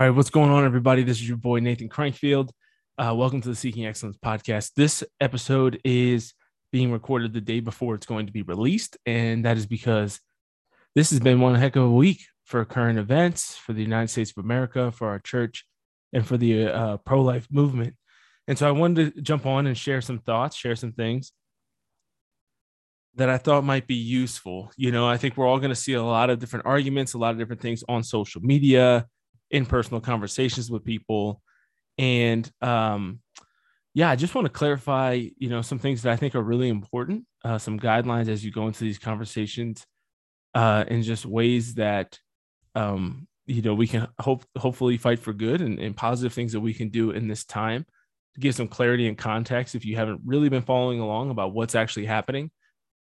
All right, what's going on, everybody? This is your boy Nathan Crankfield. Uh, welcome to the Seeking Excellence podcast. This episode is being recorded the day before it's going to be released, and that is because this has been one heck of a week for current events, for the United States of America, for our church, and for the uh, pro life movement. And so I wanted to jump on and share some thoughts, share some things that I thought might be useful. You know, I think we're all going to see a lot of different arguments, a lot of different things on social media in personal conversations with people. And um, yeah, I just want to clarify, you know, some things that I think are really important, uh, some guidelines as you go into these conversations, uh, and just ways that, um, you know, we can hope hopefully fight for good and, and positive things that we can do in this time to give some clarity and context if you haven't really been following along about what's actually happening.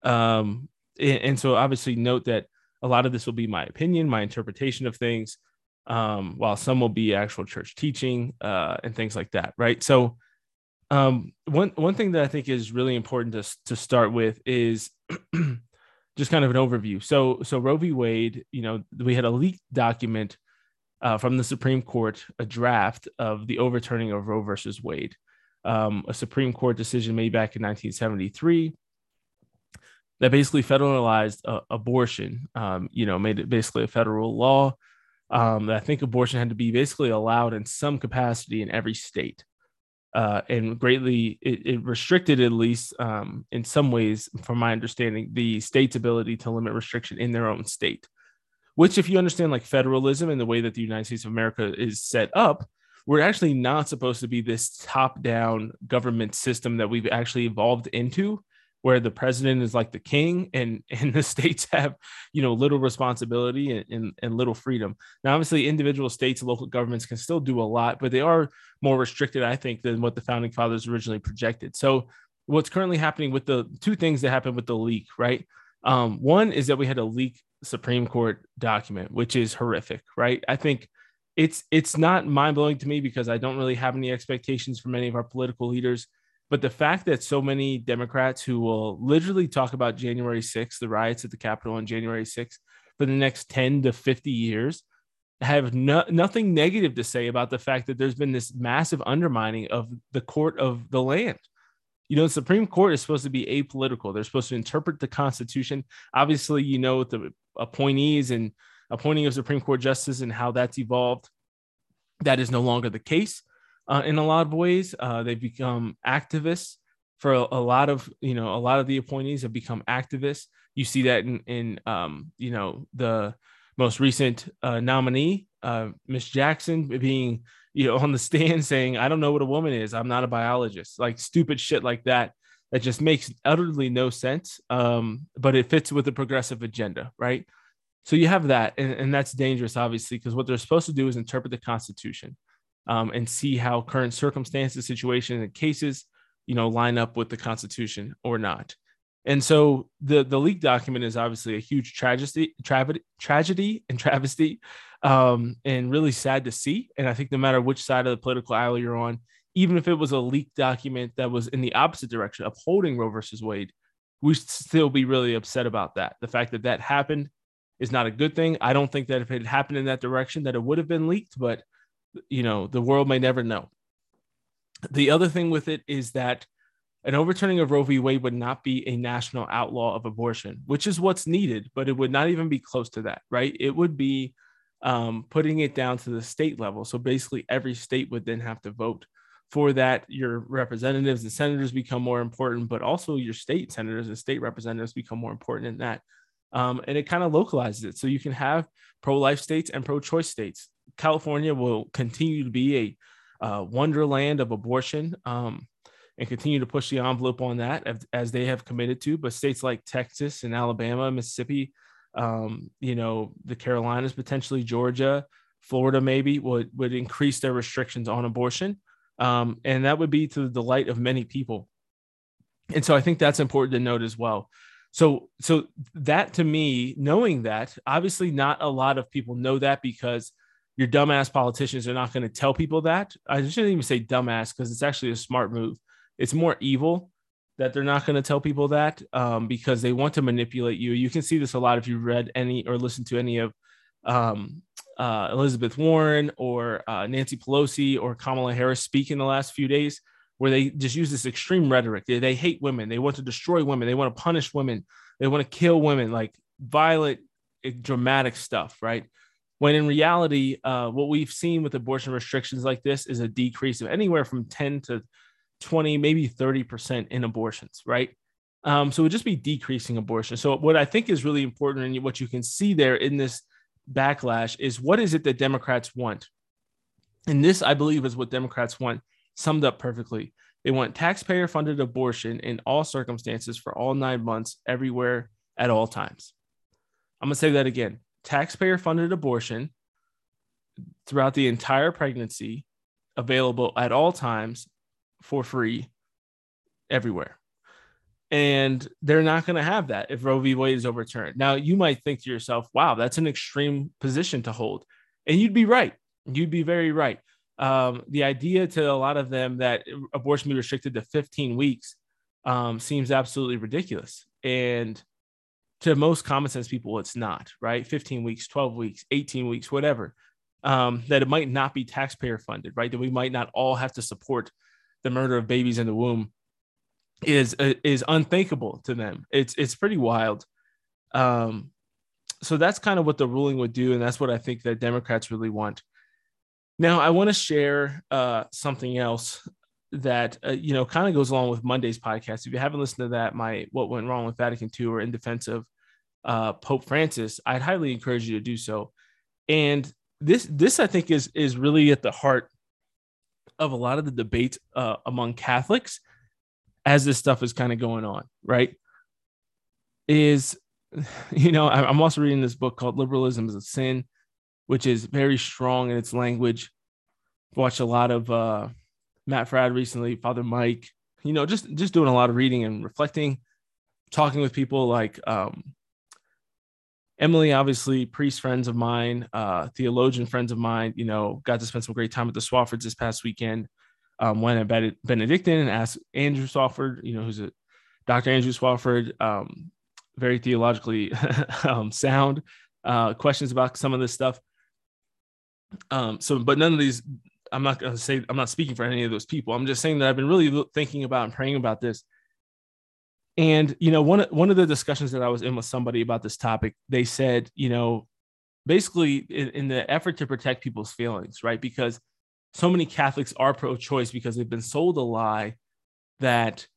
Um, and, and so obviously note that a lot of this will be my opinion, my interpretation of things um, while some will be actual church teaching uh, and things like that, right? So, um, one one thing that I think is really important to to start with is just kind of an overview. So, so Roe v. Wade, you know, we had a leaked document uh, from the Supreme Court, a draft of the overturning of Roe versus Wade, um, a Supreme Court decision made back in 1973 that basically federalized uh, abortion. Um, you know, made it basically a federal law um, I think abortion had to be basically allowed in some capacity in every state. Uh, and greatly it, it, restricted at least um, in some ways from my understanding the state's ability to limit restriction in their own state which if you understand like federalism and the way that the united states of america is set up we're actually not supposed to be this top down government system that we've actually evolved into where the president is like the king and and the states have you know little responsibility and, and, and, little freedom. Now obviously individual states and local governments can still do a lot but they are more restricted i think than what the founding fathers originally projected. So what's currently happening with the two things that happened with the leak right? Um, one is that we had a leak supreme court document which is horrific right? I think it's it's not mind-blowing to me because i don't really have any expectations from any of our political leaders but the fact that so many Democrats who will literally talk about January 6th, the riots at the Capitol on January 6th, for the next 10 to 50 years, have no, nothing negative to say about the fact that there's been this massive undermining of the court of the land. You know, the Supreme Court is supposed to be apolitical. They're supposed to interpret the Constitution. Obviously, you know, with the appointees and appointing of Supreme Court justice and how that's evolved. That is no longer the case uh, in a lot of ways. Uh, they've become activists for a, a, lot of you know a lot of the appointees have become activists. You see that in in um, you know the most recent uh, nominee, uh, Miss Jackson, being you know on the stand saying, "I don't know what a woman is. I'm not a biologist." Like stupid shit like that that just makes utterly no sense. Um, but it fits with the progressive agenda, right? So you have that, and, and that's dangerous, obviously, because what they're supposed to do is interpret the Constitution um, and see how current circumstances, situations, and cases, you know, line up with the Constitution or not. And so the the leak document is obviously a huge tragedy, tra- tragedy and travesty, um, and really sad to see. And I think no matter which side of the political aisle you're on, even if it was a leaked document that was in the opposite direction, upholding Roe versus Wade, we should still be really upset about that. The fact that that happened is not a good thing. I don't think that if it had happened in that direction, that it would have been leaked, but you know, the world may never know. The other thing with it is that an overturning of Roe v. Wade would not be a national outlaw of abortion, which is what's needed, but it would not even be close to that, right? It would be um, putting it down to the state level. So basically, every state would then have to vote for that. Your representatives and senators become more important, but also your state senators and state representatives become more important in that. Um, and it kind of localizes it. So you can have pro life states and pro choice states. California will continue to be a uh, wonderland of abortion um, and continue to push the envelope on that as, as, they have committed to. But states like Texas and Alabama, Mississippi, um, you know, the Carolinas, potentially Georgia, Florida, maybe would would increase their restrictions on abortion, um, and that would be to the delight of many people. And so I think that's important to note as well. So, so that to me, knowing that, obviously not a lot of people know that because your dumbass politicians are not going to tell people that. I shouldn't even say dumbass because it's actually a smart move. It's more evil that they're not going to tell people that um, because they want to manipulate you. You can see this a lot if you read any or listened to any of um, uh, Elizabeth Warren or uh, Nancy Pelosi or Kamala Harris speak in the last few days, where they just use this extreme rhetoric. They, they hate women. They want to destroy women. They want to punish women. They want to kill women, like violent, eh, dramatic stuff, right? When in reality, uh, what we've seen with abortion restrictions like this is a decrease of anywhere from 10 to 20, maybe 30% in abortions, right? Um, so it would just be decreasing abortion. So what I think is really important and what you can see there in this backlash is what is it that Democrats want? And this, I believe, is what Democrats want summed up perfectly. They want taxpayer funded abortion in all circumstances for all nine months, everywhere, at all times. I'm going to say that again taxpayer funded abortion throughout the entire pregnancy, available at all times for free, everywhere and they're not going to have that if Roe v. Wade is overturned. Now, you might think to yourself, wow, that's an extreme position to hold. And you'd be right. You'd be very right. Um, the idea to a lot of them that abortion be restricted to 15 weeks um, seems absolutely ridiculous. And to most common sense people, it's not, right? 15 weeks, 12 weeks, 18 weeks, whatever. Um, that it might not be taxpayer funded, right? That we might not all have to support the murder of babies in the womb is uh, is unthinkable to them. It's it's pretty wild. Um, so that's kind of what the ruling would do, and that's what I think that Democrats really want. Now, I want to share uh, something else that uh, you know kind of goes along with Monday's podcast. If you haven't listened to that, my what went wrong with Vatican II or in defense of uh, Pope Francis, I'd highly encourage you to do so. And this this I think is is really at the heart of a lot of the debate uh, among Catholics as this stuff is kind of going on, right? Is, you know, I'm also reading this book called Liberalism is a Sin, which is very strong in its language. Watched a lot of uh, Matt Fradd recently, Father Mike, you know, just just doing a lot of reading and reflecting, talking with people like um, Emily, obviously, priest friends of mine, uh, theologian friends of mine, you know, got to spend some great time with the Swaffords this past weekend um, went at Benedictine and asked Andrew Swafford, you know, who's a Dr. Andrew Swafford, um, very theologically um, sound uh, questions about some of this stuff. Um, so, but none of these, I'm not going to say, I'm not speaking for any of those people. I'm just saying that I've been really thinking about and praying about this. And, you know, one, one of the discussions that I was in with somebody about this topic, they said, you know, basically in, in the effort to protect people's feelings, right? Because so many Catholics are pro choice because they've been sold a lie that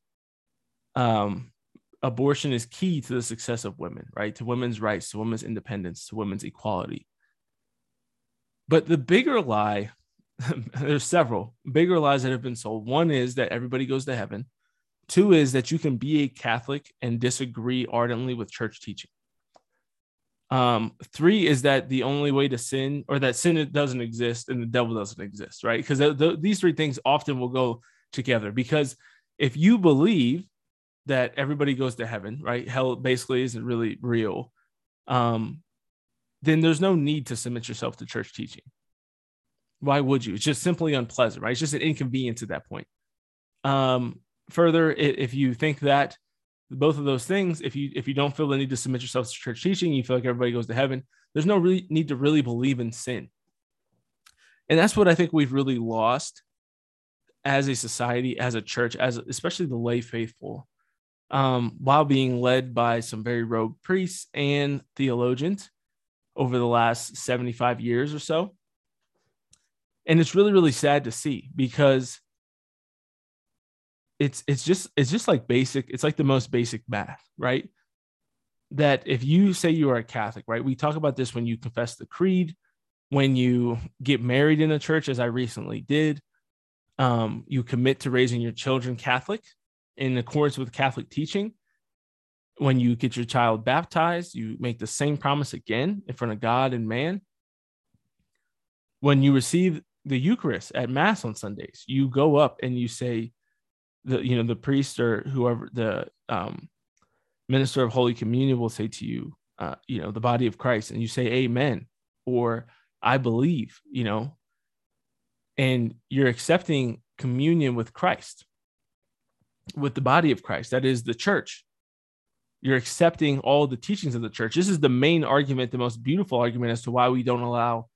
um, abortion is key to the success of women, right? To women's rights, to women's independence, to women's equality. But the bigger lie, there's several bigger lies that have been sold. One is that everybody goes to heaven. Two is that you can be a Catholic and disagree ardently with church teaching. Um, three is that the only way to sin, or that sin doesn't exist and the devil doesn't exist, right? Because th- th- these three things often will go together. Because if you believe that everybody goes to heaven, right? Hell basically isn't really real. Um, then there's no need to submit yourself to church teaching. Why would you? It's just simply unpleasant, right? It's just an inconvenience at that point. Um, further, if you think that both of those things if you if you don't feel the need to submit yourself to church teaching you feel like everybody goes to heaven there's no really need to really believe in sin and that's what i think we've really lost as a society as a church as especially the lay faithful um, while being led by some very rogue priests and theologians over the last 75 years or so and it's really really sad to see because it's it's just it's just like basic it's like the most basic math right? That if you say you are a catholic right? We talk about this when you confess the creed when you get married in the church as i recently did. Um, you commit to raising your children catholic in accordance with catholic teaching. When you get your child baptized you make the same promise again in front of god and man. When you receive the eucharist at mass on sundays you go up and you say the you know the priest or whoever the um, minister of Holy Communion will say to you, uh, you know, the body of Christ, and you say Amen or I believe, you know, and you're accepting communion with Christ, with the body of Christ, that is the church. You're accepting all the teachings of the church. This is the main argument, the most beautiful argument as to why we don't allow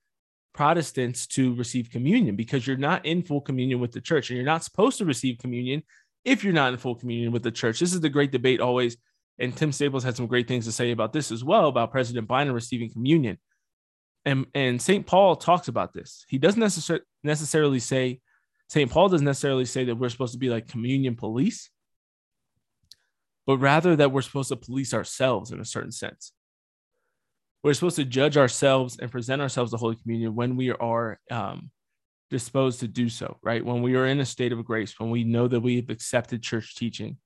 Protestants to receive communion because you're not in full communion with the church and you're not supposed to receive communion if you're not in full communion with the church. This is the great debate always. And Tim Staples had some great things to say about this as well about President Biden receiving communion. And, and St. Paul talks about this. He doesn't necessar- necessarily say, St. Paul doesn't necessarily say that we're supposed to be like communion police, but rather that we're supposed to police ourselves in a certain sense. We're supposed to judge ourselves and present ourselves to Holy Communion when we are um, disposed to do so, right? When we are in a state of grace, when we know that we've accepted church teaching.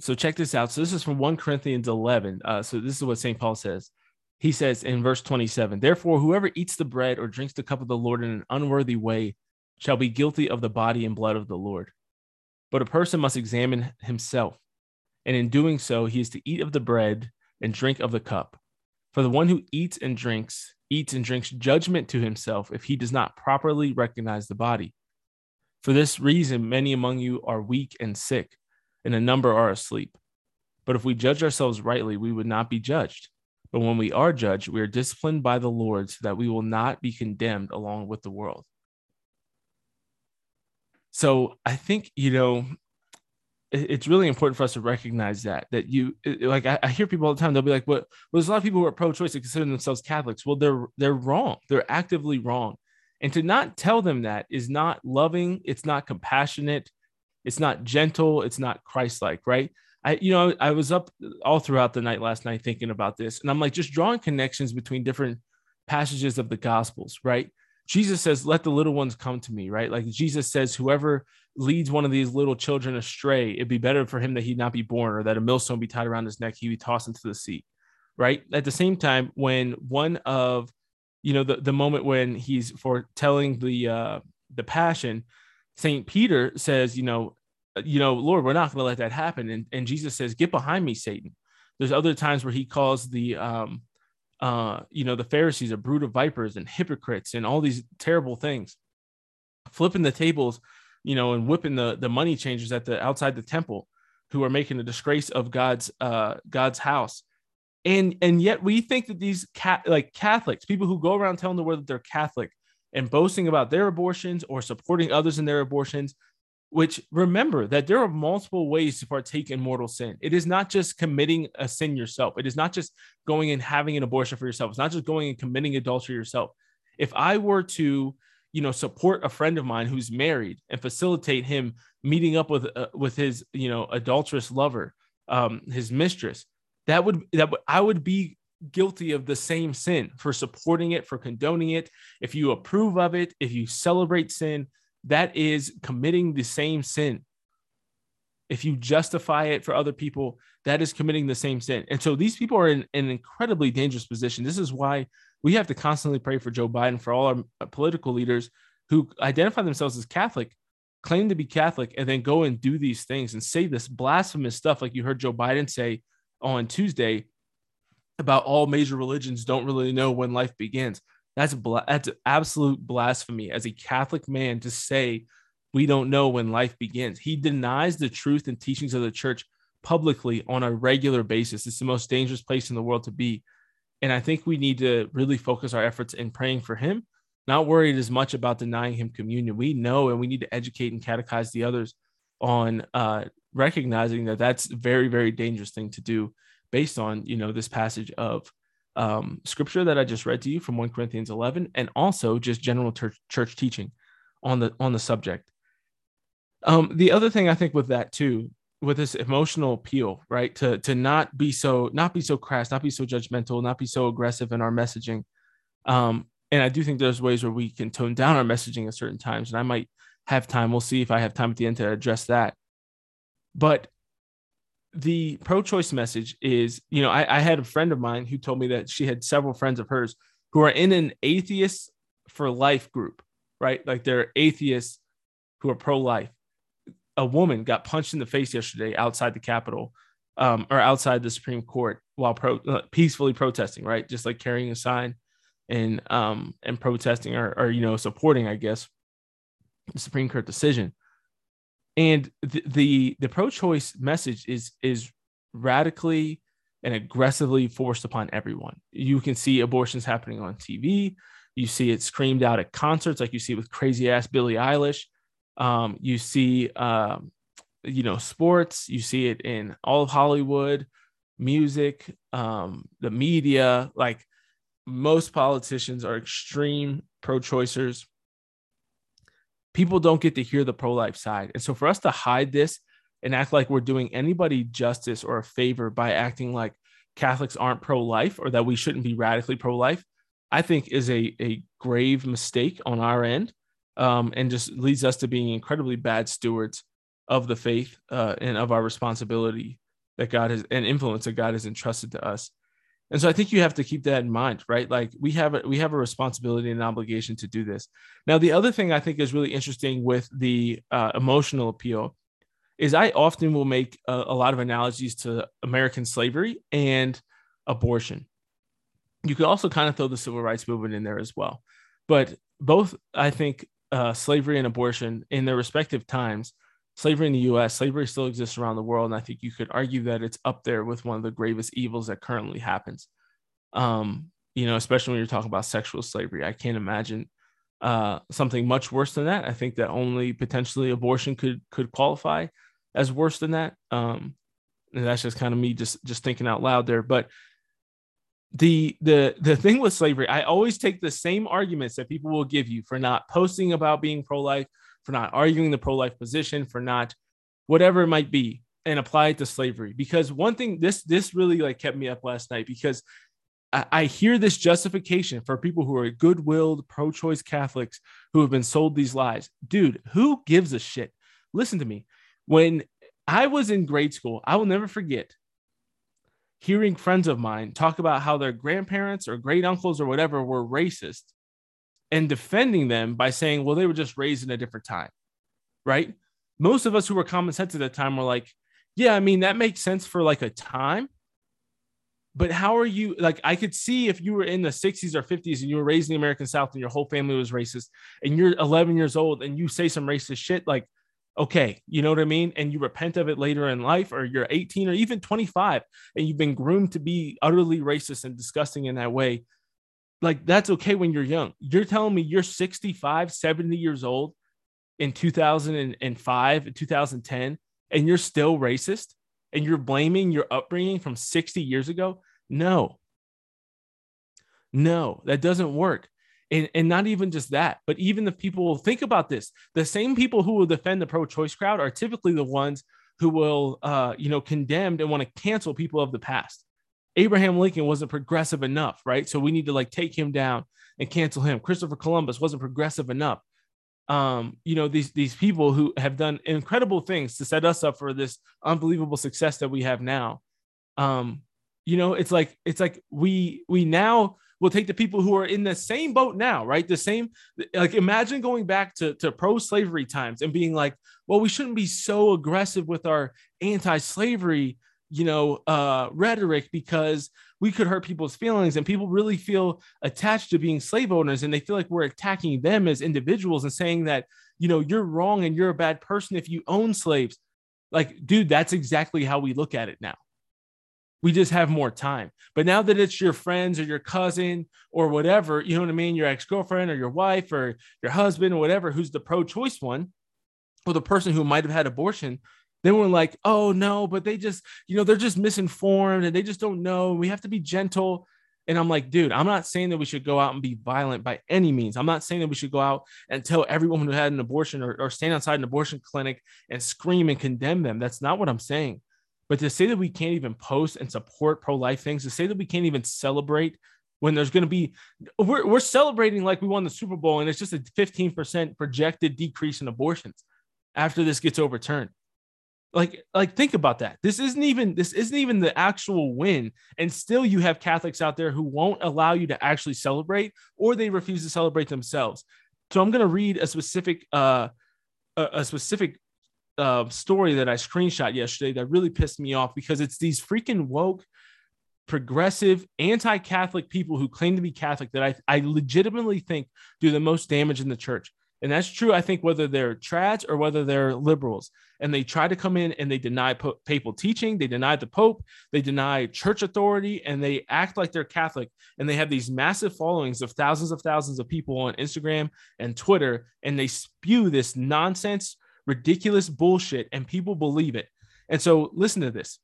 So check this out. So this is from 1 Corinthians 11. Uh, so this is what St. Paul says. He says in verse 27 Therefore, whoever eats the bread or drinks the cup of the Lord in an unworthy way shall be guilty of the body and blood of the Lord. But a person must examine himself, and in doing so, he is to eat of the bread and drink of the cup. For the one who eats and drinks, eats and drinks judgment to himself if he does not properly recognize the body. For this reason, many among you are weak and sick, and a number are asleep. But if we judge ourselves rightly, we would not be judged. But when we are judged, we are disciplined by the Lord so that we will not be condemned along with the world. So I think, you know, it's really important for us to recognize that that you like I, I, hear people all the time they'll be like well, well there's a lot of people who are pro-choice that consider themselves catholics. Well they're they're wrong. They're actively wrong. And to not tell them that is not loving it's not compassionate it's not gentle it's not christ-like right? I you know i was up all throughout the night last night thinking about this and i'm like just drawing connections between different passages of the gospels right? Jesus says, Let the little ones come to me, right? Like Jesus says, Whoever leads one of these little children astray, it'd be better for him that he'd not be born or that a millstone be tied around his neck, he be tossed into the sea, right? At the same time, when one of, you know, the, the moment when he's foretelling the, uh, the passion, St. Peter says, you know, you know, Lord, we're not to let that happen. And, and Jesus says, get behind me, Satan. There's other times where he calls the, um, uh, you know, the Pharisees a brood of vipers and hypocrites and all these terrible things, flipping the tables, you know, and whipping the the money changers at the outside the temple, who are making a disgrace of God's uh God's house. And and yet we think that these cat like Catholics, people who go around telling the world that they're Catholic and boasting about their abortions or supporting others in their abortions, which remember that there are multiple ways to partake in mortal sin. It is not just committing a sin yourself. It is not just going and having an abortion for yourself. It's not just going and committing adultery yourself. If I were to, you know, support a friend of mine who's married and facilitate him meeting up with uh, with his, you know, adulterous lover, um, his mistress, that would that would, I would be guilty of the same sin for supporting it, for condoning it. If you approve of it, if you celebrate sin, that is committing the same sin. If you justify it for other people, that is committing the same sin. And so these people are in, in an incredibly dangerous position. This is why we have to constantly pray for Joe Biden, for all our uh, political leaders who identify themselves as Catholic, claim to be Catholic, and then go and do these things and say this blasphemous stuff, like you heard Joe Biden say on Tuesday about all major religions don't really know when life begins. That's bla- that's absolute blasphemy as a Catholic man to say we don't know when life begins. He denies the truth and teachings of the church publicly on a regular basis. It's the most dangerous place in the world to be. And I think we need to really focus our efforts in praying for him, not worried as much about denying him communion. We know and we need to educate and catechize the others on uh, recognizing that that's a very, very dangerous thing to do based on, you know, this passage of um, scripture that I just read to you from 1 Corinthians 11, and also just general church, church teaching on the on the subject. Um, the other thing I think with that too, with this emotional appeal, right, to to not be so not be so crass, not be so judgmental, not be so aggressive in our messaging. Um, and I do think there's ways where we can tone down our messaging at certain times, and I might have time. We'll see if I have time at the end to address that. But the pro-choice message is, you know, I, I, had a friend of mine who told me that she had several friends of hers who are in an atheist for life group, right? Like they're atheists who are pro-life. A woman got punched in the face yesterday outside the Capitol, um, or outside the Supreme Court while pro- uh, peacefully protesting, right? Just like carrying a sign and um and protesting or, or you know supporting, I guess, the Supreme Court decision. and the the, the pro-choice message is is radically and aggressively forced upon everyone. You can see abortions happening on TV. You see it screamed out at concerts, like you see with crazy ass Billie Eilish. Um, you see, um, you know, sports. You see it in all of Hollywood, music, um, the media. Like most politicians are extreme pro-choicers. People don't get to hear the pro-life side, and so for us to hide this and act like we're doing anybody justice or a favor by acting like Catholics aren't pro-life or that we shouldn't be radically pro-life, I think is a, a grave mistake on our end um, and just leads us to being incredibly bad stewards of the faith uh, and of our responsibility that God has and influence that God has entrusted to us. And so I think you have to keep that in mind, right? Like we have a, we have a responsibility and an obligation to do this. Now, the other thing I think is really interesting with the uh, emotional appeal is I often will make a, a lot of analogies to American slavery and abortion. You could also kind of throw the civil rights movement in there as well. But both, I think, uh, slavery and abortion in their respective times, slavery in the US, slavery still exists around the world. And I think you could argue that it's up there with one of the gravest evils that currently happens. Um, you know, especially when you're talking about sexual slavery. I can't imagine uh, something much worse than that. I think that only potentially abortion could could qualify as worse than that. Um, and that's just kind of me just just thinking out loud there. But the the the thing with slavery, I always take the same arguments that people will give you for not posting about being pro-life, for not arguing the pro-life position, for not whatever it might be, and apply it to slavery. Because one thing this this really like kept me up last night because I, I hear this justification for people who are good-willed pro-choice Catholics who have been sold these lies. Dude, who gives a shit? Listen to me. When I was in grade school, I will never forget hearing friends of mine talk about how their grandparents or great uncles or whatever were racist and defending them by saying, well, they were just raised in a different time, right? Most of us who were common sense at that time were like, yeah, I mean, that makes sense for like a time. But how are you like? I could see if you were in the 60s or 50s and you were raised in the American South and your whole family was racist and you're 11 years old and you say some racist shit, like okay, you know what I mean? And you repent of it later in life, or you're 18 or even 25, and you've been groomed to be utterly racist and disgusting in that way. Like, that's okay when you're young. You're telling me you're 65, 70 years old in 2005, 2010, and you're still racist and you're blaming your upbringing from 60 years ago? No. No, that doesn't work. And, and not even just that, but even the people think about this. The same people who will defend the pro-choice crowd are typically the ones who will, uh, you know, condemn and want to cancel people of the past. Abraham Lincoln wasn't progressive enough, right? So we need to like take him down and cancel him. Christopher Columbus wasn't progressive enough. Um, you know, these these people who have done incredible things to set us up for this unbelievable success that we have now. Um, you know, it's like it's like we we now we'll take the people who are in the same boat now, right? The same, like imagine going back to, to pro slavery times and being like, well, we shouldn't be so aggressive with our anti slavery, you know, uh, rhetoric because we could hurt people's feelings and people really feel attached to being slave owners and they feel like we're attacking them as individuals and saying that, you know, you're wrong and you're a bad person if you own slaves. Like, dude, that's exactly how we look at it now we just have more time. But now that it's your friends or your cousin or whatever, you know what I mean, your ex girlfriend or your wife or your husband or whatever, who's the pro choice one, or the person who might have had abortion, then we're like, oh no, but they just, you know, they're just misinformed and they just don't know. We have to be gentle. And I'm like, dude, I'm not saying that we should go out and be violent by any means. I'm not saying that we should go out and tell every woman who had an abortion or, or stand outside an abortion clinic and scream and condemn them. That's not what I'm saying. But to say that we can't even post and support pro life things, to say that we can't even celebrate when there's going to be, we're, we're celebrating like we won the Super Bowl and it's just a 15% projected decrease in abortions after this gets overturned. Like, like think about that. This isn't even this isn't even the actual win, and still you have Catholics out there who won't allow you to actually celebrate, or they refuse to celebrate themselves. So I'm going to read a specific uh, a, a specific uh, story that I screenshot yesterday that really pissed me off because it's these freaking woke, progressive, anti Catholic people who claim to be Catholic that I, I legitimately think do the most damage in the church. And that's true, I think, whether they're trads or whether they're liberals. And they try to come in and they deny papal teaching, they deny the Pope, they deny church authority, and they act like they're Catholic. And they have these massive followings of thousands of thousands of people on Instagram and Twitter, and they spew this nonsense, ridiculous bullshit, and people believe it. And so, listen to this.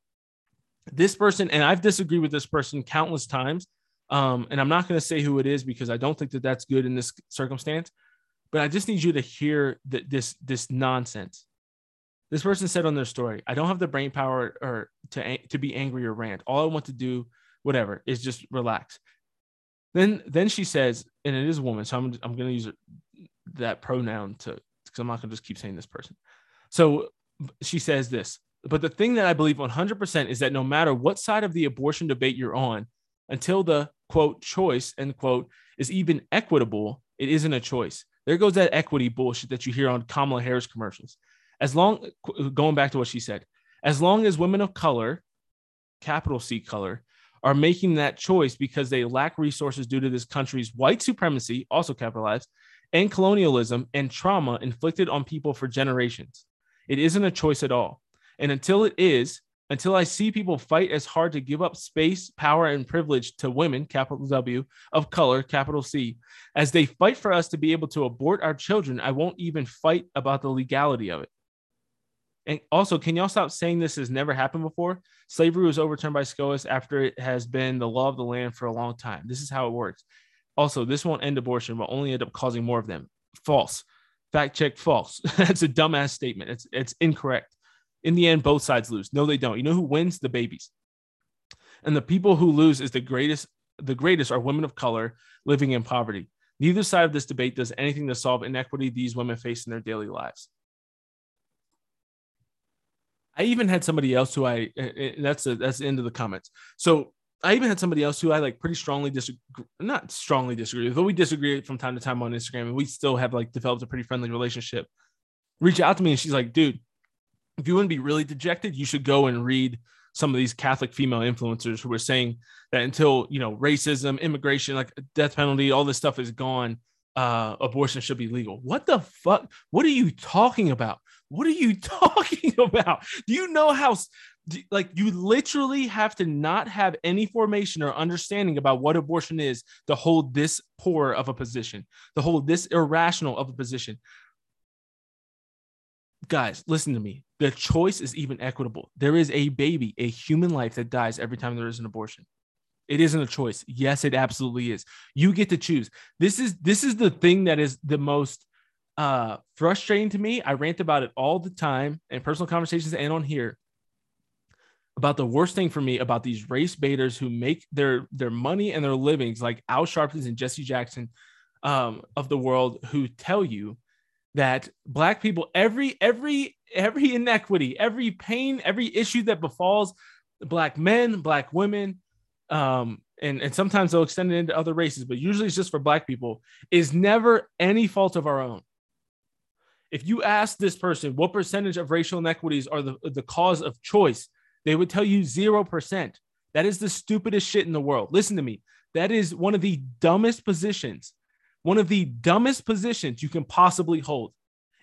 This person, and I've disagreed with this person countless times. Um, and I'm not going to say who it is because I don't think that that's good in this circumstance but I just need you to hear that this this nonsense. This person said on their story, "I don't have the brain power or to to be angry or rant. All I want to do, whatever, is just relax." Then then she says, and it is a woman, so I'm I'm going to use that pronoun to because I'm not going to just keep saying this person. So she says this, but the thing that I believe 100% is that no matter what side of the abortion debate you're on, until the quote choice end quote is even equitable, it isn't a choice. There goes that equity bullshit that you hear on Kamala Harris commercials. As long, going back to what she said, as long as women of color, capital C color, are making that choice because they lack resources due to this country's white supremacy, also capitalized, and colonialism and trauma inflicted on people for generations. It isn't a choice at all. And until it is, until I see people fight as hard to give up space, power, and privilege to women, capital W, of color, capital C, as they fight for us to be able to abort our children, I won't even fight about the legality of it. And also, can y'all stop saying this has never happened before? Slavery was overturned by SCOTUS after it has been the law of the land for a long time. This is how it works. Also, this won't end abortion, but only end up causing more of them. False. Fact check false. That's a dumbass statement. It's it's incorrect. In the end, both sides lose. No, they don't. You know who wins? The babies. And the people who lose is the greatest. The greatest are women of color living in poverty. Neither side of this debate does anything to solve inequity these women face in their daily lives. I even had somebody else who I eh, eh, that's a, that's the end of the comments. So I even had somebody else who I like pretty strongly disagree, not strongly disagree, but we disagree from time to time on Instagram, and we still have like developed a pretty friendly relationship. Reach out to me, and she's like, "Dude, if you to be really dejected, you should go and read some of these Catholic female influencers who are saying that until you know racism, immigration, like death penalty, all this stuff is gone, uh, abortion should be legal. What the fuck? What are you talking about? What are you talking about? Do you know how? Like you literally have to not have any formation or understanding about what abortion is to hold this poor of a position, to hold this irrational of a position guys, listen to me. The choice is even equitable. There is a baby, a human life that dies every time there is an abortion. It isn't a choice. Yes, it absolutely is. You get to choose. This is this is the thing that is the most uh frustrating to me. I rant about it all the time in personal conversations and on here about the worst thing for me about these race baiters who make their their money and their livings like Al Sharpton and Jesse Jackson um, of the world who tell you that black people every every every inequity every pain every issue that befalls black men black women um and and sometimes they'll extend it into other races but usually it's just for black people is never any fault of our own. If you ask this person what percentage of racial inequities are the, the cause of choice they would tell you 0% that is the stupidest shit in the world. Listen to me. That is one of the dumbest positions one of the dumbest positions you can possibly hold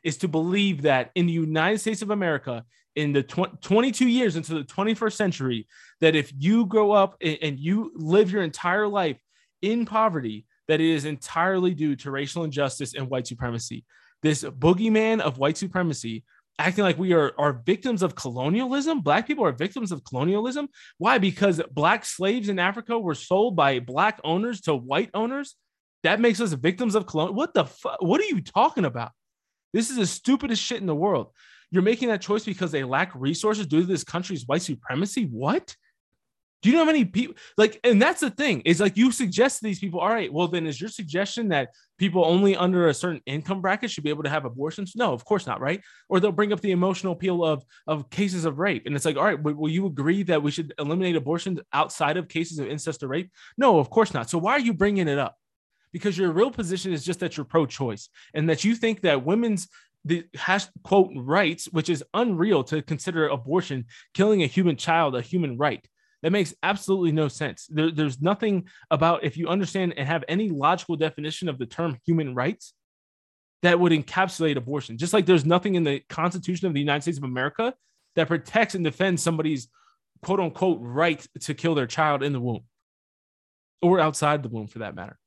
is to believe that in the United States of America, in the tw- 22 years into the 21st century, that if you grow up and, and you live your entire life in poverty, that it is entirely due to racial injustice and white supremacy. This boogeyman of white supremacy acting like we are, are victims of colonialism. Black people are victims of colonialism. Why? Because black slaves in Africa were sold by black owners to white owners that makes us victims of colonial. What the fuck? What are you talking about? This is the stupidest shit in the world. You're making that choice because they lack resources due to this country's white supremacy. What? Do you know how many people like? And that's the thing is like you suggest to these people, all right, well, then is your suggestion that people only under a certain income bracket should be able to have abortions? No, of course not, right? Or they'll bring up the emotional appeal of of cases of rape, and it's like, all right, will you agree that we should eliminate abortions outside of cases of incest or rape? No, of course not. So why are you bringing it up? because your real position is just that you're pro-choice and that you think that women's the hash quote rights, which is unreal to consider abortion killing a human child a human right. That makes absolutely no sense. There, there's nothing about if you understand and have any logical definition of the term human rights, that would encapsulate abortion. Just like there's nothing in the Constitution of the United States of America that protects and defends somebody's quote unquote right to kill their child in the womb or outside the womb for that matter.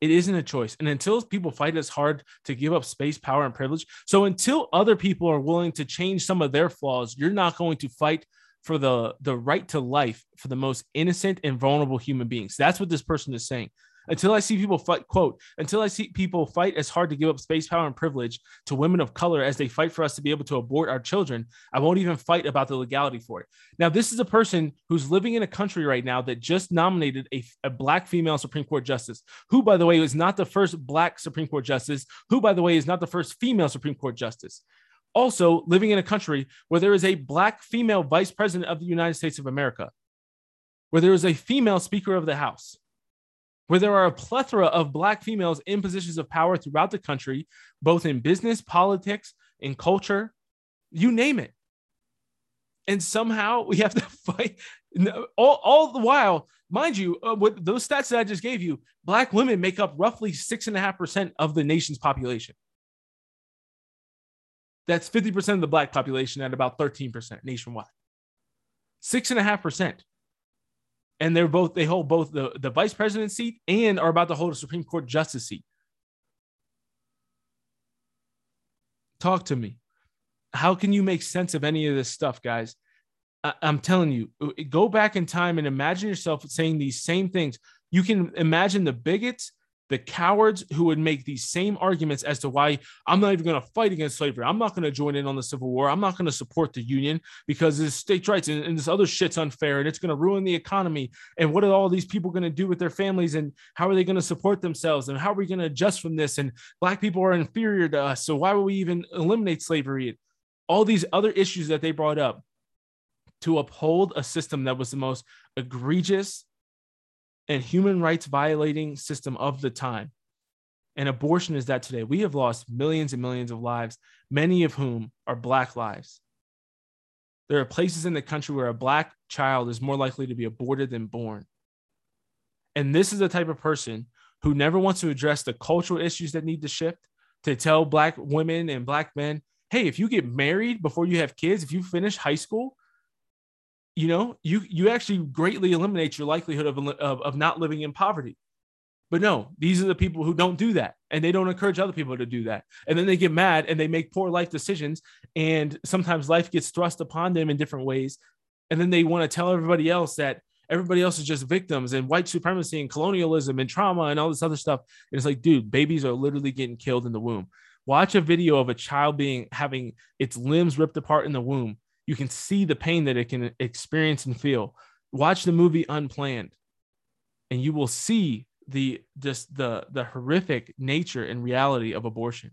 It isn't a choice. And until people fight as hard to give up space, power, and privilege, so until other people are willing to change some of their flaws, you're not going to fight for the, the right to life for the most innocent and vulnerable human beings. That's what this person is saying until I see people fight, quote, until I see people fight as hard to give up space, power, and privilege to women of color as they fight for us to be able to abort our children, I won't even fight about the legality for it. Now, this is a person who's living in a country right now that just nominated a, a black female Supreme Court justice, who, by the way, is not the first black Supreme Court justice, who, by the way, is not the first female Supreme Court justice also living in a country where there is a black female vice president of the United States of America, where there is a female speaker of the House, where there are a plethora of Black females in positions of power throughout the country, both in business, politics, in culture, you name it. And somehow we have to fight all, all the while, mind you, uh, with those stats that I just gave you, Black women make up roughly six and a half percent of the nation's population. That's 50% of the Black population at about 13% nationwide. Six and a half percent and they're both they hold both the, the vice president seat and are about to hold a Supreme Court justice seat. Talk to me. How can you make sense of any of this stuff, guys? I, I'm telling you, go back in time and imagine yourself saying these same things. You can imagine the bigots the cowards who would make these same arguments as to why I'm not even going to fight against slavery. I'm not going to join in on the Civil War. I'm not going to support the Union because this states' rights and, and this other shit's unfair and it's going to ruin the economy. And what are all these people going to do with their families and how are they going to support themselves and how are we going to adjust from this? And Black people are inferior to us. So why would we even eliminate slavery? All these other issues that they brought up to uphold a system that was the most egregious and human rights violating system of the time. And abortion is that today. We have lost millions and millions of lives, many of whom are Black lives. There are places in the country where a Black child is more likely to be aborted than born. And this is the type of person who never wants to address the cultural issues that need to shift, to tell Black women and Black men, hey, if you get married before you have kids, if you finish high school, you know, you you actually greatly eliminate your likelihood of, of, of not living in poverty. But no, these are the people who don't do that and they don't encourage other people to do that. And then they get mad and they make poor life decisions. And sometimes life gets thrust upon them in different ways. And then they want to tell everybody else that everybody else is just victims and white supremacy and colonialism and trauma and all this other stuff. And it's like, dude, babies are literally getting killed in the womb. Watch a video of a child being having its limbs ripped apart in the womb you can see the pain that it can experience and feel. Watch the movie Unplanned, and you will see the just the the horrific nature and reality of abortion.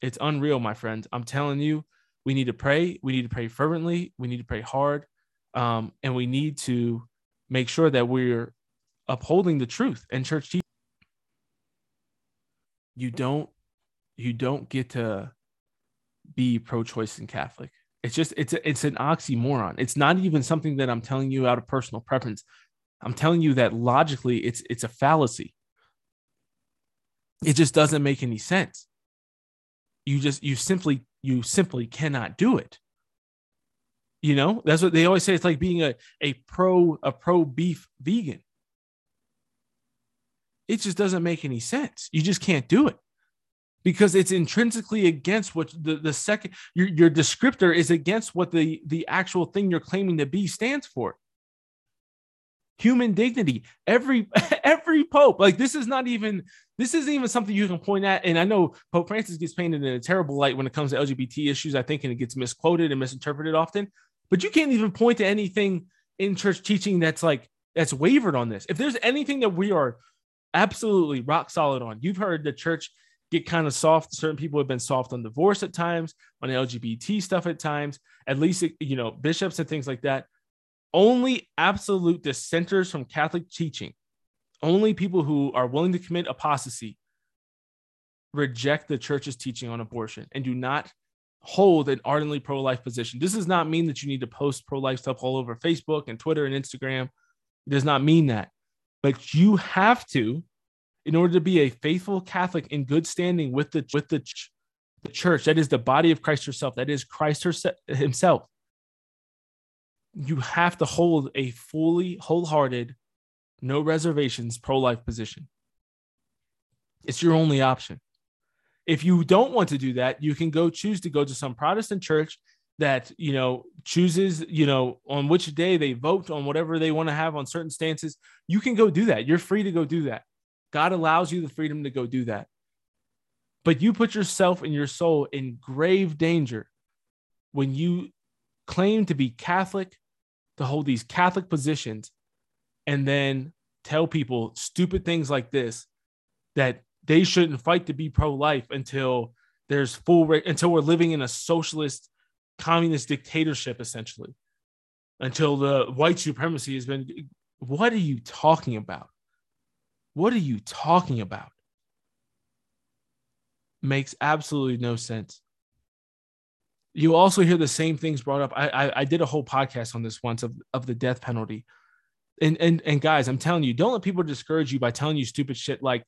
It's unreal, my friends. I'm telling you, we need to pray. We need to pray fervently. We need to pray hard, um, and we need to make sure that we're upholding the truth and church teaching. You don't you don't get to be pro-choice and Catholic. It's just it's a, it's an oxymoron. It's not even something that I'm telling you out of personal preference. I'm telling you that logically it's it's a fallacy. It just doesn't make any sense. You just you simply you simply cannot do it. You know, that's what they always say. It's like being a, a pro a pro beef vegan. It just doesn't make any sense. You just can't do it because it's intrinsically against what the, the second your, your descriptor is against what the the actual thing you're claiming to be stands for. Human dignity. Every every pope like this is not even this isn't even something you can point at. And i know pope francis gets painted in a terrible light when it comes to lgbt issues i think and it gets misquoted and misinterpreted often. But you can't even point to anything in church teaching that's like that's wavered on this. If there's anything that we are absolutely rock solid on you've heard the church get kind of soft. Certain people have been soft on divorce at times, on LGBT stuff at times, at least, you know, bishops and things like that. Only absolute dissenters from Catholic teaching, only people who are willing to commit apostasy reject the church's teaching on abortion and do not hold an ardently pro life position. This does not mean that you need to post pro life stuff all over Facebook and Twitter and Instagram. It does not mean that. But you have to in order to be a faithful Catholic in good standing with the with the, the church, that is the body of Christ herself, that is Christ himself, you have to hold a fully wholehearted, no reservations pro-life position. It's your only option. If you don't want to do that, you can go choose to go to some Protestant church that you know chooses you know on which day they vote on whatever they want to have on certain stances you can go do that you're free to go do that god allows you the freedom to go do that. But you put yourself and your soul in grave danger when you claim to be catholic to hold these catholic positions and then tell people stupid things like this that they shouldn't fight to be pro-life until there's full until we're living in a socialist communist dictatorship essentially until the white supremacy has been what are you talking about what are you talking about? Makes absolutely no sense. You also hear the same things brought up. I, I i, did a whole podcast on this once of, of the death penalty. And and and guys i'm telling you don't let people discourage you by telling you stupid shit like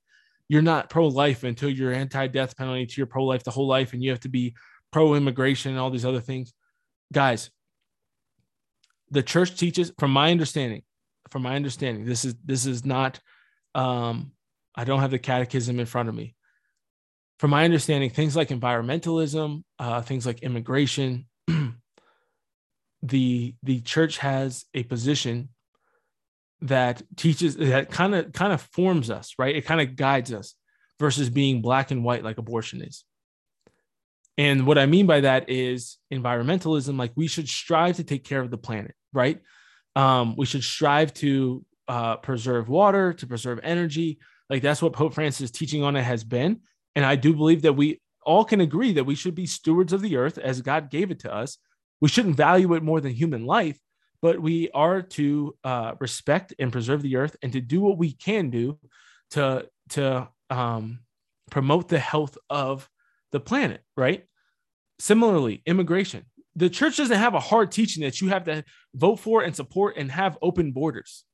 you're not pro-life until you're anti-death penalty to you're pro-life the whole life and you have to be pro-immigration and all these other things. Guys the church teaches from my understanding from my understanding this is this is not um i don't have the catechism in front of me from my understanding things like environmentalism uh, things like immigration the the church has a position that teaches that kind of kind of forms us, right? It kind of guides us versus being black and white like abortion is. And what I mean by that is environmentalism, like we should strive to take care of the planet, right? Um, we should strive to uh, preserve water, to preserve energy. Like that's what Pope Francis' teaching on it has been. And I do believe that we all can agree that we should be stewards of the earth as God gave it to us. We shouldn't value it more than human life, but we are to uh, respect and preserve the earth and to do what we can do to to um, promote the health of the planet right similarly immigration the church doesn't have a hard teaching that you have to vote for and support and have open borders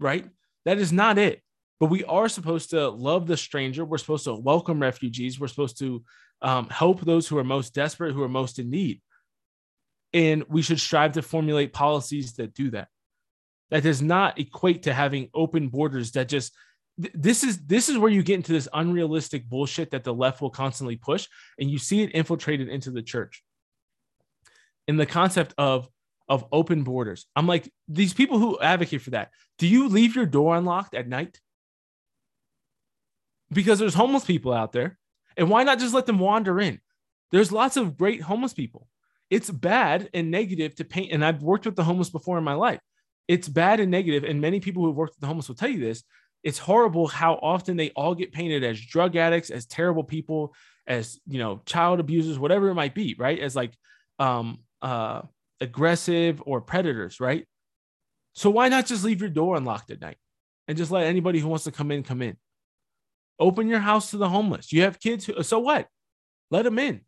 right? That is not it. But we are supposed to love the stranger. We're supposed to welcome refugees. We're supposed to um, help those who are most desperate who are most in need. And we should strive to formulate policies that do that. That does not equate to having open borders that just this is this is where you get into this unrealistic bullshit that the left will constantly push and you see it infiltrated into the church. In the concept of of open borders i'm like these people who advocate for that do you leave your door unlocked at night because there's homeless people out there and why not just let them wander in there's lots of great homeless people it's bad and negative to paint. And I've worked with the homeless before in my life. It's bad and negative, and many people who've worked with the homeless will tell you this. It's horrible how often they all get painted as drug addicts, as terrible people, as you know, child abusers, whatever it might be, right? As like um uh aggressive or predators, right? So why not just leave your door unlocked at night and just let anybody who wants to come in come in? Open your house to the homeless. You have kids, who, so what? Let them in.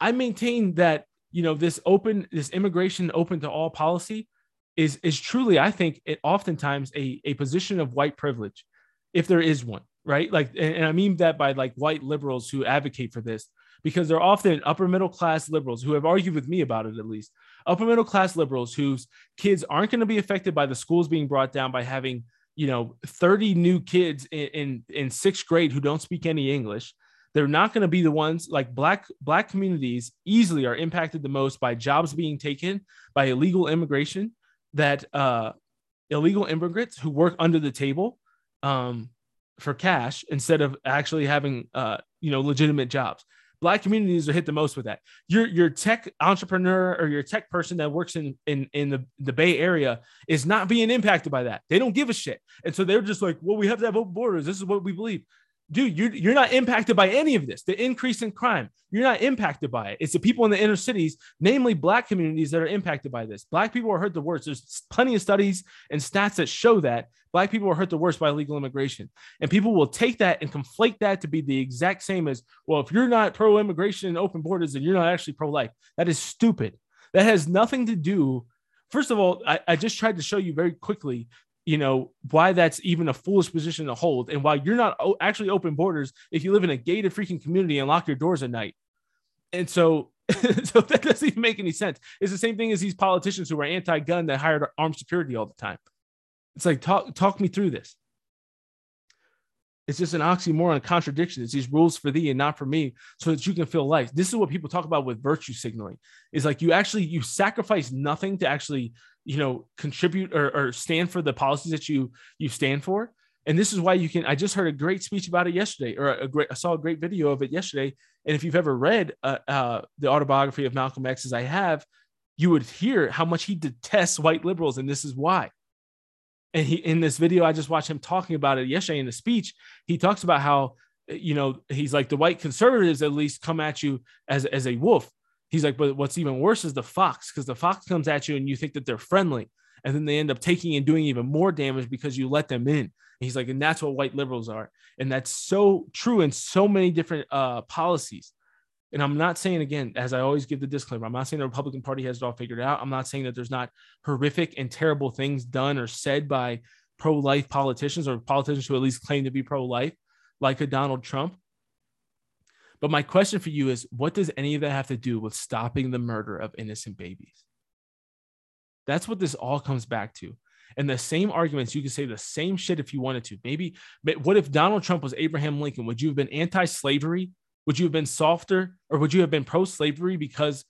I maintain that you know this open this immigration open to all policy is is truly i think it oftentimes a, a position of white privilege if there is one right like and, and i mean that by like white liberals who advocate for this because they're often upper middle class liberals who have argued with me about it at least. Upper middle class liberals whose kids aren't going to be affected by the schools being brought down by having you know 30 new kids in, in in sixth grade who don't speak any english. They're not going to be the ones like black black communities easily are impacted the most by jobs being taken by illegal immigration that uh, illegal immigrants who work under the table um, for cash instead of actually having uh, you know legitimate jobs black communities are hit the most with that. Your your tech entrepreneur or your tech person that works in in in the, the bay area is not being impacted by that. They don't give a shit. And so they're just like well we have to have open borders. This is what we believe dude, you're, you're not impacted by any of this. The increase in crime, you're not impacted by it. It's the people in the inner cities, namely black communities, that are impacted by this. Black people are hurt the worst. There's plenty of studies and stats that show that black people are hurt the worst by illegal immigration. And people will take that and conflate that to be the exact same as, well, if you're not pro immigration and open borders, then you're not actually pro life. That is stupid. That has nothing to do. First of all, I, I just tried to show you very quickly you know why that's even a foolish position to hold and why you're not actually open borders if you live in a gated freaking community and lock your doors at night. And so so that doesn't even make any sense. It's the same thing as these politicians who are anti-gun that hired armed security all the time. It's like talk talk me through this it's just an oxymoron, a contradiction. It's these rules for thee and not for me, so that you can feel life. This is what people talk about with virtue signaling. Is like you actually you sacrifice nothing to actually you know contribute or, or stand for the policies that you you stand for. And this is why you can. I just heard a great speech about it yesterday, or a great. I saw a great video of it yesterday. And if you've ever read uh, uh, the autobiography of Malcolm X, as I have, you would hear how much he detests white liberals, and this is why and he in this video i just watched him talking about it yesterday in the speech. He talks about how you know he's like the white conservatives at least come at you as as a wolf. He's like but what's even worse is the fox because the fox comes at you and you think that they're friendly and then they end up taking and doing even more damage because you let them in. And he's like and that's what white liberals are. And that's so true in so many different uh policies and I'm not saying again, as I always give the disclaimer, I'm not saying the Republican Party has it all figured out. I'm not saying that there's not horrific and terrible things done or said by pro-life politicians or politicians who at least claim to be pro-life, like a Donald Trump. But my question for you is what does any of that have to do with stopping the murder of innocent babies? That's what this all comes back to. And the same arguments, you could say the same shit if you wanted to. Maybe, but what if Donald Trump was Abraham Lincoln? Would you have been anti slavery would you have been softer or would you have been pro-slavery because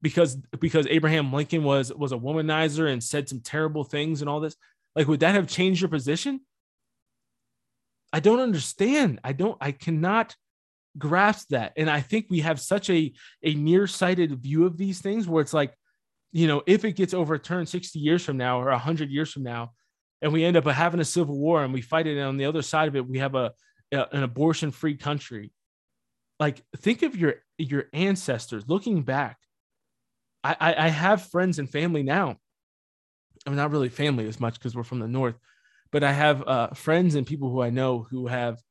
because because Abraham Lincoln was was a womanizer and said some terrible things and all this? Like would that have changed your position? I don't understand. I don't I cannot grasp that. And I think we have such a a nearsighted view of these things where it's like, you know, if it gets overturned 60 years from now or 100 years from now and we end up having a civil war and we fight it and on the other side of it we have a, a an abortion free country like think of your your ancestors. Looking back I, I, I have friends and family now. I'm not really family as much because we're from the north but i have uh, friends and people who i know who have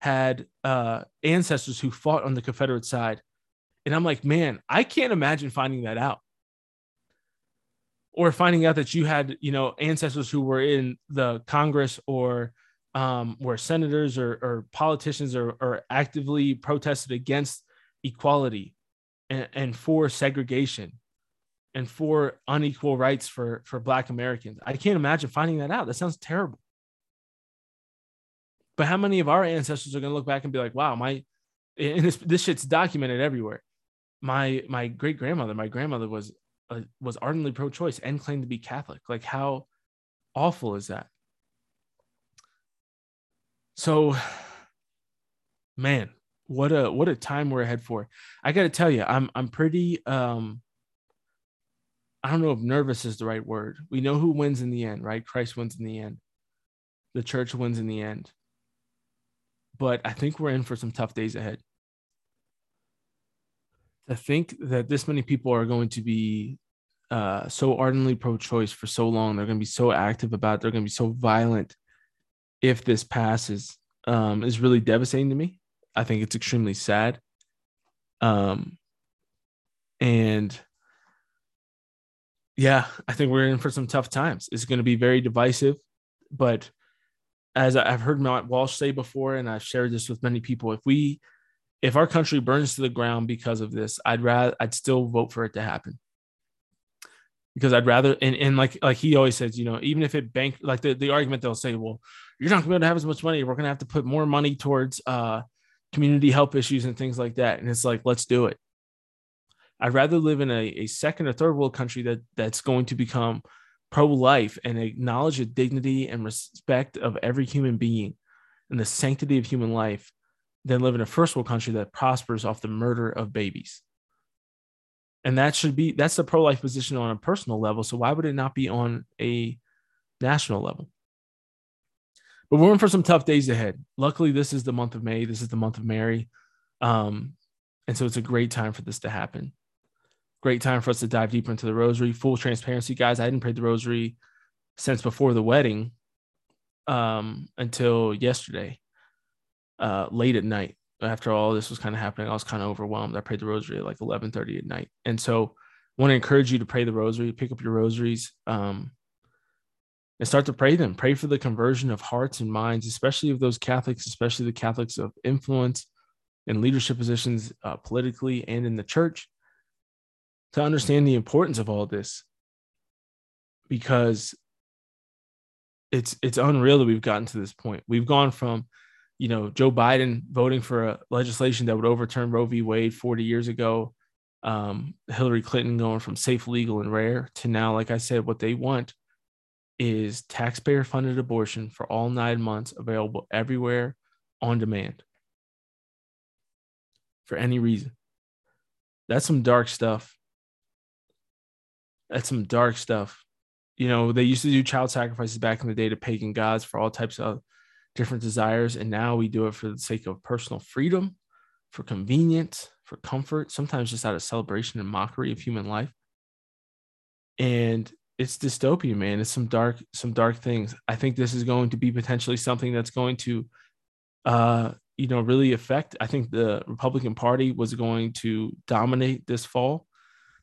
had uh, ancestors who fought on the confederate side. And i'm like man i can't imagine finding that out. Or finding out that you had you know ancestors who were in the congress or um, where senators or, or politicians are, are, actively protested against equality and, and, for segregation and for unequal rights for, for Black Americans. I can't imagine finding that out. That sounds terrible. But how many of our ancestors are going to look back and be like, wow, my, and this, this shit's documented everywhere. My, my great grandmother, my grandmother was, uh, was ardently pro choice and claimed to be Catholic. Like, how awful is that? So, man, what a what a time we're ahead for. I got to tell you, I'm I'm pretty um I don't know if nervous is the right word. We know who wins in the end, right? Christ wins in the end. The church wins in the end. But I think we're in for some tough days ahead. To think that this many people are going to be uh, so ardently pro-choice for so long, they're going to be so active about it, they're going to be so violent if this passes um, is really devastating to me. I think it's extremely sad. Um, and yeah, I think we're in for some tough times. It's going to be very divisive, but as I've heard Matt Walsh say before, and I've shared this with many people, if we, if our country burns to the ground because of this, I'd rather, I'd still vote for it to happen because I'd rather, and, and like, like he always says, you know, even if it bank, like the, the argument they'll say, well, you're not going to be able to have as much money. We're going to have to put more money towards uh, community help issues and things like that. And it's like, let's do it. I'd rather live in a, a second or third world country that that's going to become pro-life and acknowledge the dignity and respect of every human being and the sanctity of human life than live in a first world country that prospers off the murder of babies. And that should be that's the pro-life position on a personal level. So why would it not be on a national level? But we're in for some tough days ahead. Luckily, this is the month of May. This is the month of Mary. Um, and so it's a great time for this to happen. Great time for us to dive deeper into the rosary. Full transparency, guys. I hadn't prayed the rosary since before the wedding um, until yesterday, uh, late at night. After all this was kind of happening, I was kind of overwhelmed. I prayed the rosary at like 11:30 at night. And so I want to encourage you to pray the rosary, pick up your rosaries. Um, and start to pray them. Pray for the conversion of hearts and minds, especially of those Catholics, especially the Catholics of influence in leadership positions uh, politically and in the church, to understand the importance of all this. Because it's it's unreal that we've gotten to this point. We've gone from, you know, Joe Biden voting for a legislation that would overturn Roe v. Wade 40 years ago, um, Hillary Clinton going from safe, legal, and rare to now, like I said, what they want is taxpayer funded abortion for all nine months available everywhere on demand for any reason. That's some dark stuff. That's some dark stuff. You know, they used to do child sacrifices back in the day to pagan gods for all types of different desires. And now we do it for the sake of personal freedom, for convenience, for comfort, sometimes just out of celebration and mockery of human life. And it's dystopian, man. It's some dark, some dark things. I think this is going to be potentially something that's going to, uh, you know, really affect. I think the Republican Party was going to dominate this fall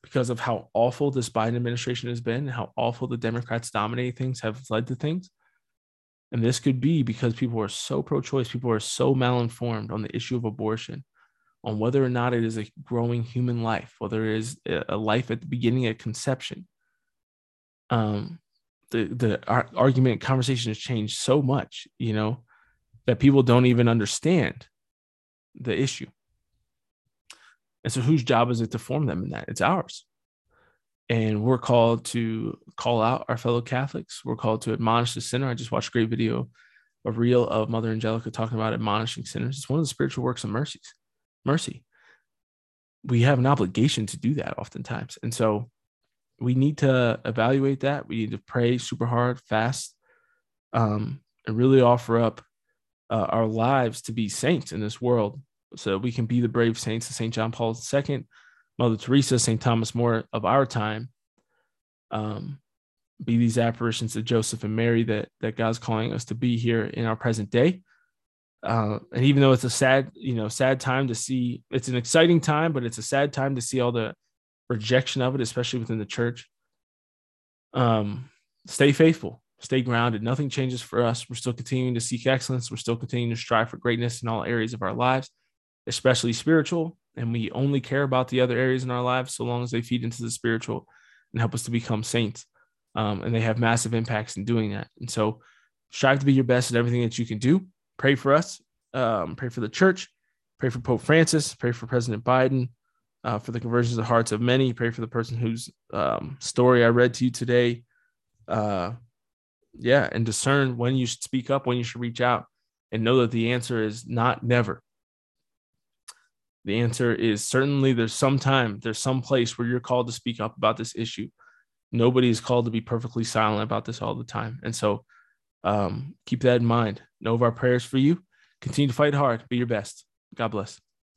because of how awful this Biden administration has been, how awful the Democrats dominating things have led to things. And this could be because people are so pro-choice, people are so malinformed on the issue of abortion, on whether or not it is a growing human life, whether it is a life at the beginning of conception um, the the argument conversation has changed so much, you know, that people don't even understand the issue. And so, whose job is it to form them in that? It's ours. And we're called to call out our fellow Catholics. We're called to admonish the sinner. I just watched a great video, a reel of Mother Angelica talking about admonishing sinners. It's one of the spiritual works of mercies, mercy. We have an obligation to do that oftentimes. And so we need to evaluate that. We need to pray super hard, fast, um, and really offer up uh, our lives to be saints in this world so we can be the brave saints of St. John Paul II, Mother Teresa, St. Thomas More of our time. Um, be these apparitions of Joseph and Mary that that God's calling us to be here in our present day. Uh, and even though it's a sad, you know, sad time to see, it's an exciting time, but it's a sad time to see all the rejection of it, especially within the church. Um, stay faithful, stay grounded. Nothing changes for us. We're still continuing to seek excellence. We're still continuing to strive for greatness in all areas of our lives, especially spiritual. And we only care about the other areas in our lives so long as they feed into the spiritual and help us to become saints. Um, and they have massive impacts in doing that. And so strive to be your best at everything that you can do. Pray for us, um, pray for the church, pray for Pope Francis, pray for President Biden, uh, for the conversions of hearts of many. Pray for the person whose um, story I read to you today. Uh, yeah, and discern when you should speak up, when you should reach out, and know that the answer is not never. The answer is certainly there's some time, there's some place where you're called to speak up about this issue. Nobody is called to be perfectly silent about this all the time. And so um, keep that in mind. Know of our prayers for you. Continue to fight hard. Be your best. God bless.